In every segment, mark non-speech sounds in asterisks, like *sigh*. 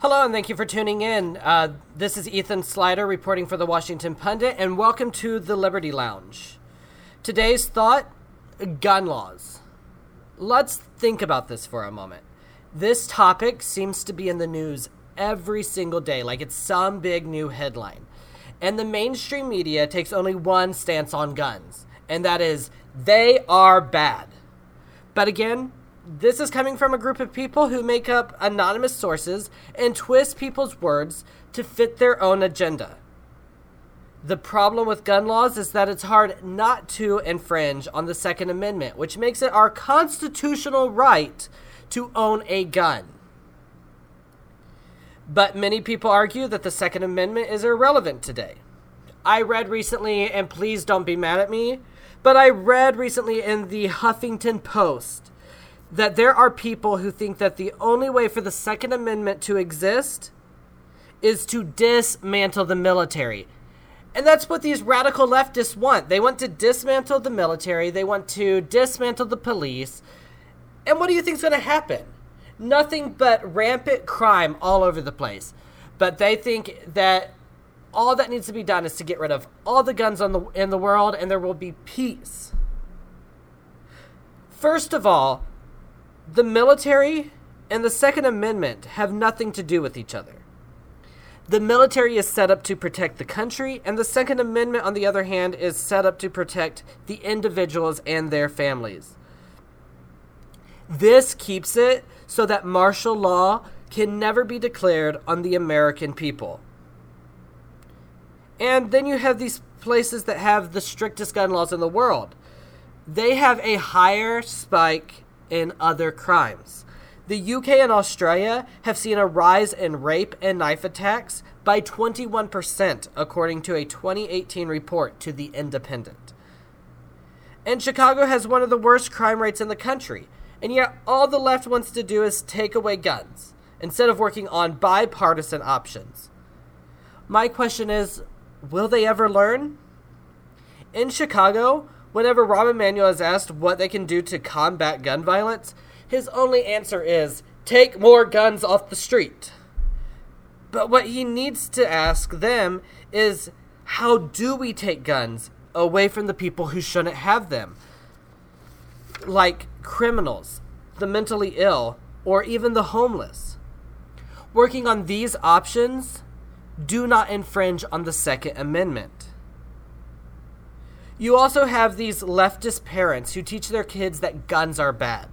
Hello, and thank you for tuning in. Uh, this is Ethan Slider reporting for the Washington Pundit, and welcome to the Liberty Lounge. Today's thought gun laws. Let's think about this for a moment. This topic seems to be in the news every single day, like it's some big new headline. And the mainstream media takes only one stance on guns, and that is they are bad. But again, this is coming from a group of people who make up anonymous sources and twist people's words to fit their own agenda. The problem with gun laws is that it's hard not to infringe on the Second Amendment, which makes it our constitutional right to own a gun. But many people argue that the Second Amendment is irrelevant today. I read recently, and please don't be mad at me, but I read recently in the Huffington Post that there are people who think that the only way for the Second Amendment to exist is to dismantle the military. And that's what these radical leftists want. They want to dismantle the military, they want to dismantle the police. And what do you think is going to happen? Nothing but rampant crime all over the place. But they think that all that needs to be done is to get rid of all the guns on the, in the world and there will be peace. First of all, the military and the Second Amendment have nothing to do with each other. The military is set up to protect the country, and the Second Amendment, on the other hand, is set up to protect the individuals and their families. This keeps it so that martial law can never be declared on the American people. And then you have these places that have the strictest gun laws in the world. They have a higher spike in other crimes. The UK and Australia have seen a rise in rape and knife attacks by 21%, according to a 2018 report to The Independent. And Chicago has one of the worst crime rates in the country, and yet all the left wants to do is take away guns, instead of working on bipartisan options. My question is will they ever learn? In Chicago, Whenever Rahm Emanuel is asked what they can do to combat gun violence, his only answer is take more guns off the street. But what he needs to ask them is how do we take guns away from the people who shouldn't have them? Like criminals, the mentally ill, or even the homeless. Working on these options do not infringe on the Second Amendment. You also have these leftist parents who teach their kids that guns are bad.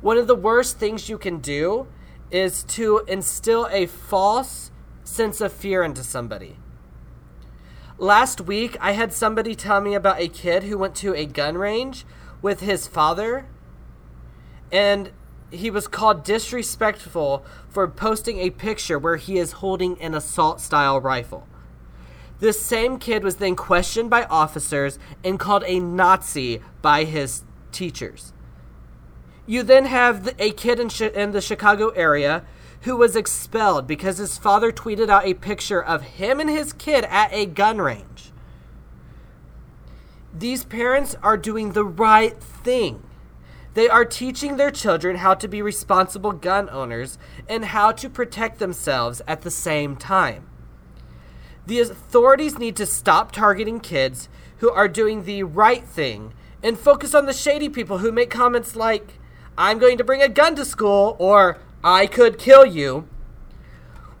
One of the worst things you can do is to instill a false sense of fear into somebody. Last week, I had somebody tell me about a kid who went to a gun range with his father, and he was called disrespectful for posting a picture where he is holding an assault style rifle. This same kid was then questioned by officers and called a Nazi by his teachers. You then have the, a kid in, in the Chicago area who was expelled because his father tweeted out a picture of him and his kid at a gun range. These parents are doing the right thing. They are teaching their children how to be responsible gun owners and how to protect themselves at the same time. The authorities need to stop targeting kids who are doing the right thing and focus on the shady people who make comments like, I'm going to bring a gun to school or I could kill you.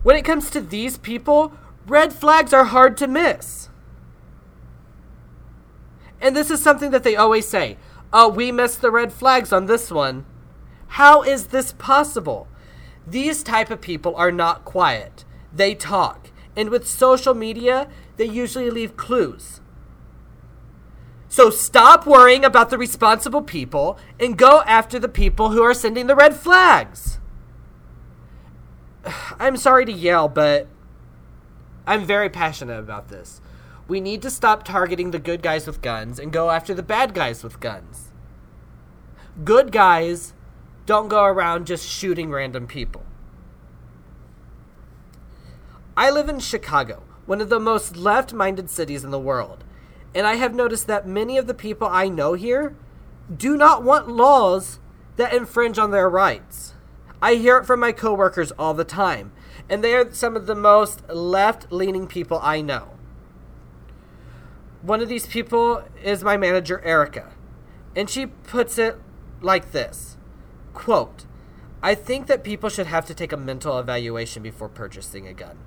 When it comes to these people, red flags are hard to miss. And this is something that they always say oh, we missed the red flags on this one. How is this possible? These type of people are not quiet. They talk. And with social media, they usually leave clues. So stop worrying about the responsible people and go after the people who are sending the red flags. *sighs* I'm sorry to yell, but I'm very passionate about this. We need to stop targeting the good guys with guns and go after the bad guys with guns. Good guys don't go around just shooting random people. I live in Chicago, one of the most left minded cities in the world, and I have noticed that many of the people I know here do not want laws that infringe on their rights. I hear it from my coworkers all the time. And they are some of the most left leaning people I know. One of these people is my manager, Erica. And she puts it like this quote, I think that people should have to take a mental evaluation before purchasing a gun.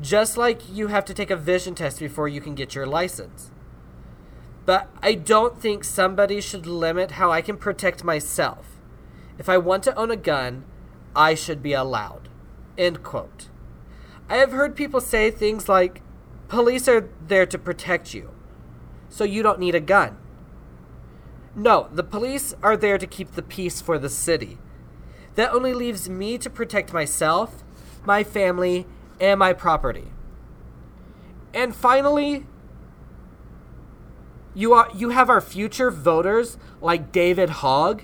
Just like you have to take a vision test before you can get your license. But I don't think somebody should limit how I can protect myself. If I want to own a gun, I should be allowed. End quote. I have heard people say things like, police are there to protect you, so you don't need a gun. No, the police are there to keep the peace for the city. That only leaves me to protect myself, my family, and my property. And finally, you are you have our future voters like David Hogg,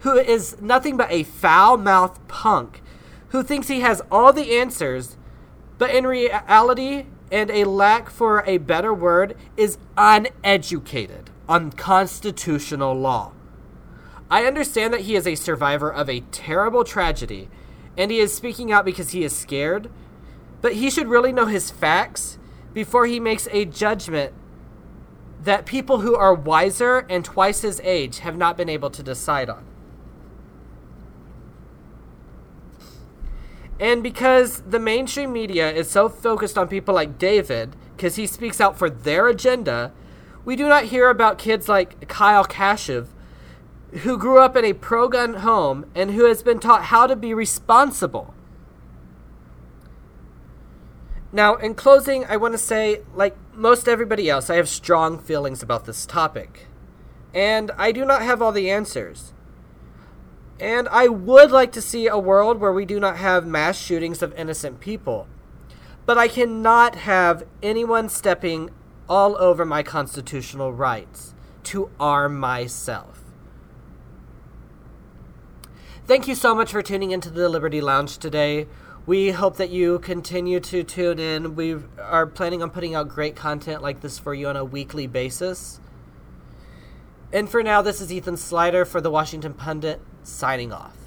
who is nothing but a foul-mouthed punk who thinks he has all the answers, but in reality and a lack for a better word is uneducated on constitutional law. I understand that he is a survivor of a terrible tragedy and he is speaking out because he is scared, but he should really know his facts before he makes a judgment that people who are wiser and twice his age have not been able to decide on. And because the mainstream media is so focused on people like David, because he speaks out for their agenda, we do not hear about kids like Kyle Kashuv, who grew up in a pro gun home and who has been taught how to be responsible. Now, in closing, I want to say, like most everybody else, I have strong feelings about this topic. And I do not have all the answers. And I would like to see a world where we do not have mass shootings of innocent people. But I cannot have anyone stepping all over my constitutional rights to arm myself. Thank you so much for tuning into the Liberty Lounge today. We hope that you continue to tune in. We are planning on putting out great content like this for you on a weekly basis. And for now, this is Ethan Slider for the Washington Pundit, signing off.